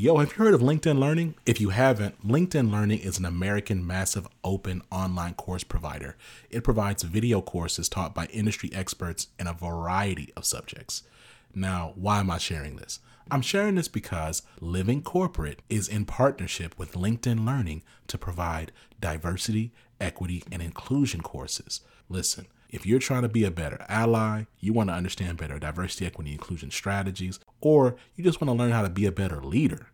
Yo, have you heard of LinkedIn Learning? If you haven't, LinkedIn Learning is an American massive open online course provider. It provides video courses taught by industry experts in a variety of subjects. Now, why am I sharing this? I'm sharing this because Living Corporate is in partnership with LinkedIn Learning to provide diversity, equity, and inclusion courses. Listen, if you're trying to be a better ally, you want to understand better diversity, equity, inclusion strategies, or you just want to learn how to be a better leader,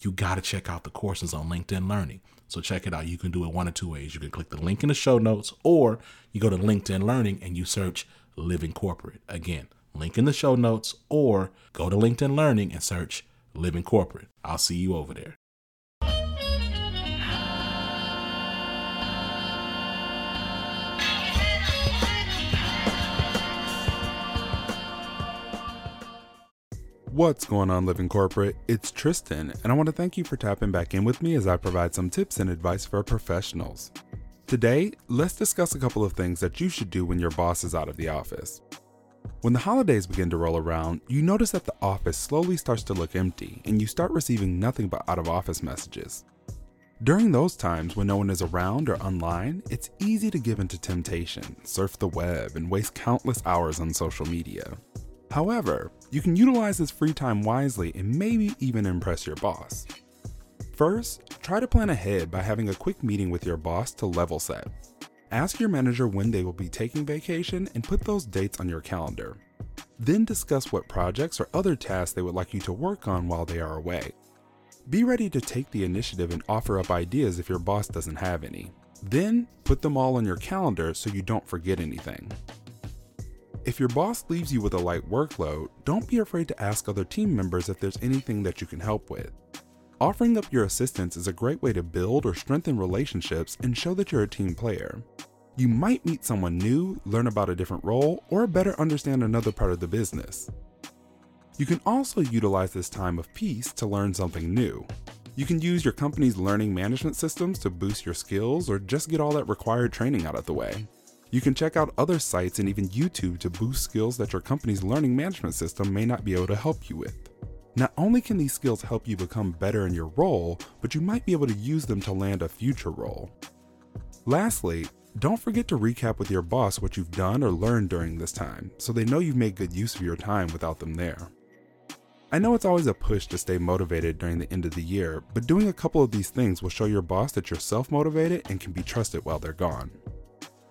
you got to check out the courses on LinkedIn Learning. So check it out. You can do it one of two ways. You can click the link in the show notes, or you go to LinkedIn Learning and you search Living Corporate. Again, link in the show notes, or go to LinkedIn Learning and search Living Corporate. I'll see you over there. What's going on, Living Corporate? It's Tristan, and I want to thank you for tapping back in with me as I provide some tips and advice for professionals. Today, let's discuss a couple of things that you should do when your boss is out of the office. When the holidays begin to roll around, you notice that the office slowly starts to look empty and you start receiving nothing but out of office messages. During those times when no one is around or online, it's easy to give into temptation, surf the web, and waste countless hours on social media. However, you can utilize this free time wisely and maybe even impress your boss. First, try to plan ahead by having a quick meeting with your boss to level set. Ask your manager when they will be taking vacation and put those dates on your calendar. Then discuss what projects or other tasks they would like you to work on while they are away. Be ready to take the initiative and offer up ideas if your boss doesn't have any. Then, put them all on your calendar so you don't forget anything. If your boss leaves you with a light workload, don't be afraid to ask other team members if there's anything that you can help with. Offering up your assistance is a great way to build or strengthen relationships and show that you're a team player. You might meet someone new, learn about a different role, or better understand another part of the business. You can also utilize this time of peace to learn something new. You can use your company's learning management systems to boost your skills or just get all that required training out of the way. You can check out other sites and even YouTube to boost skills that your company's learning management system may not be able to help you with. Not only can these skills help you become better in your role, but you might be able to use them to land a future role. Lastly, don't forget to recap with your boss what you've done or learned during this time, so they know you've made good use of your time without them there. I know it's always a push to stay motivated during the end of the year, but doing a couple of these things will show your boss that you're self motivated and can be trusted while they're gone.